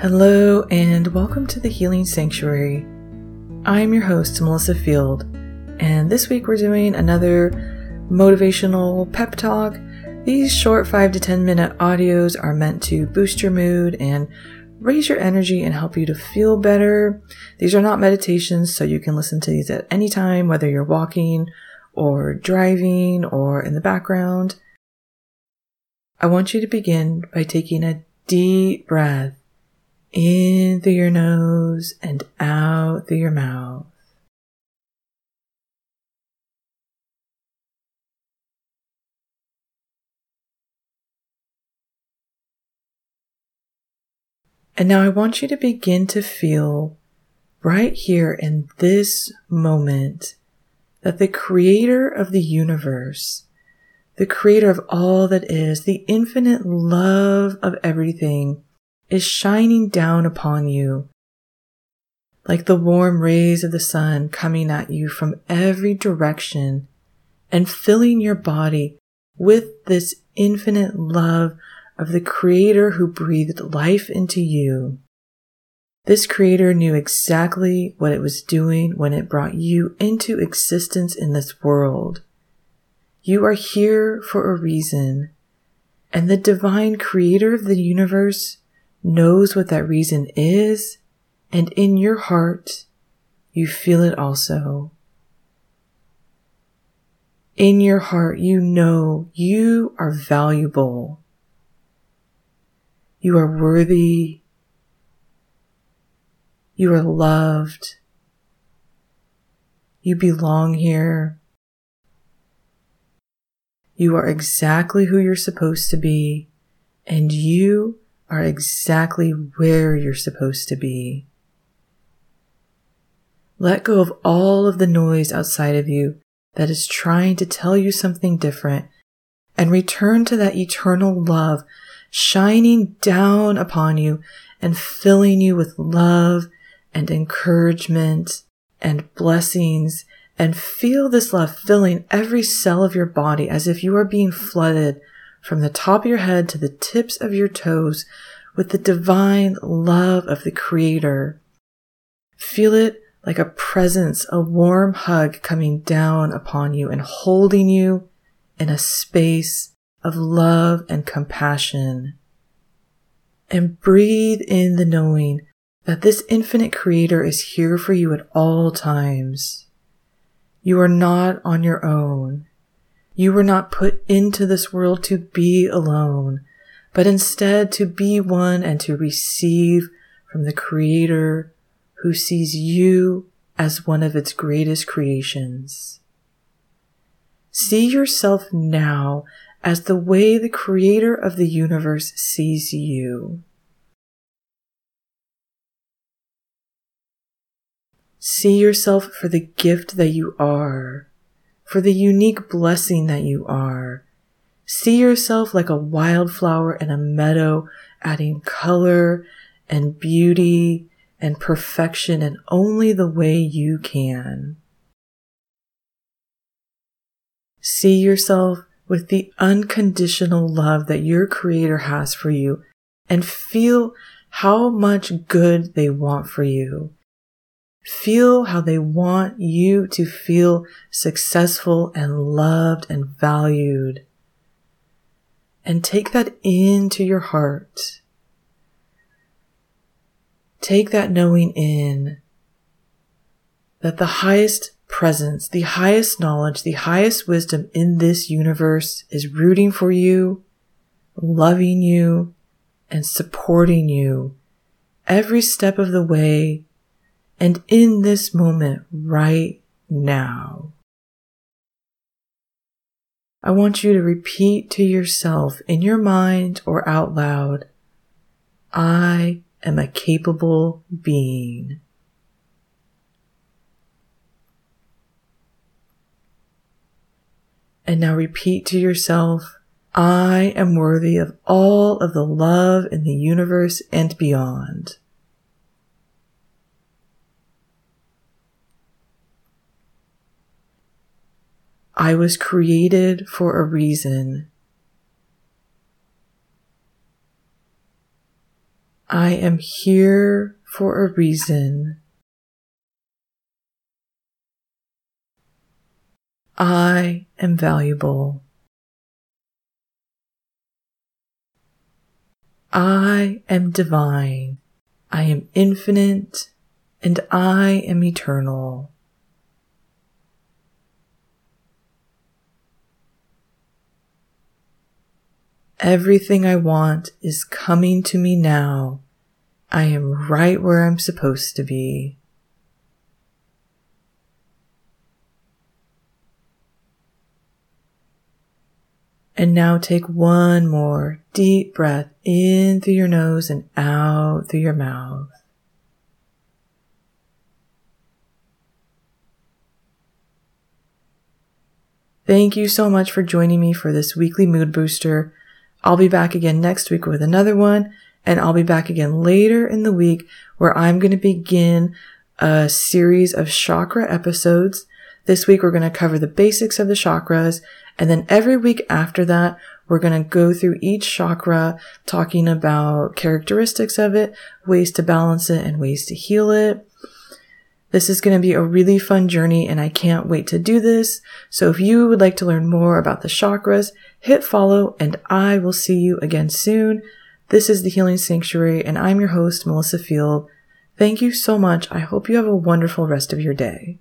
Hello, and welcome to the Healing Sanctuary. I'm your host, Melissa Field, and this week we're doing another motivational pep talk. These short 5 to 10 minute audios are meant to boost your mood and raise your energy and help you to feel better. These are not meditations, so you can listen to these at any time, whether you're walking or driving or in the background. I want you to begin by taking a deep breath in through your nose and out through your mouth. And now I want you to begin to feel right here in this moment that the creator of the universe, the creator of all that is, the infinite love of everything, is shining down upon you like the warm rays of the sun coming at you from every direction and filling your body with this infinite love of the creator who breathed life into you. This creator knew exactly what it was doing when it brought you into existence in this world. You are here for a reason, and the divine creator of the universe knows what that reason is, and in your heart, you feel it also. In your heart, you know you are valuable. You are worthy. You are loved. You belong here. You are exactly who you're supposed to be, and you are exactly where you're supposed to be. Let go of all of the noise outside of you that is trying to tell you something different and return to that eternal love shining down upon you and filling you with love and encouragement and blessings and feel this love filling every cell of your body as if you are being flooded from the top of your head to the tips of your toes with the divine love of the Creator. Feel it like a presence, a warm hug coming down upon you and holding you in a space of love and compassion. And breathe in the knowing that this infinite creator is here for you at all times. You are not on your own. You were not put into this world to be alone, but instead to be one and to receive from the Creator who sees you as one of its greatest creations. See yourself now as the way the Creator of the universe sees you. See yourself for the gift that you are for the unique blessing that you are. See yourself like a wildflower in a meadow, adding color and beauty and perfection in only the way you can. See yourself with the unconditional love that your creator has for you and feel how much good they want for you. Feel how they want you to feel successful and loved and valued. And take that into your heart. Take that knowing in that the highest presence, the highest knowledge, the highest wisdom in this universe is rooting for you, loving you, and supporting you every step of the way and in this moment right now. I want you to repeat to yourself in your mind or out loud, I am a capable being. And now repeat to yourself, I am worthy of all of the love in the universe and beyond. I was created for a reason. I am here for a reason. I am valuable. I am divine. I am infinite and I am eternal. Everything I want is coming to me now. I am right where I'm supposed to be. And now take one more deep breath in through your nose and out through your mouth. Thank you so much for joining me for this weekly mood booster. I'll be back again next week with another one, and I'll be back again later in the week where I'm going to begin a series of chakra episodes. This week we're going to cover the basics of the chakras, and then every week after that, we're going to go through each chakra, talking about characteristics of it, ways to balance it, and ways to heal it. This is going to be a really fun journey and I can't wait to do this. So if you would like to learn more about the chakras, hit follow and I will see you again soon. This is the Healing Sanctuary and I'm your host, Melissa Field. Thank you so much. I hope you have a wonderful rest of your day.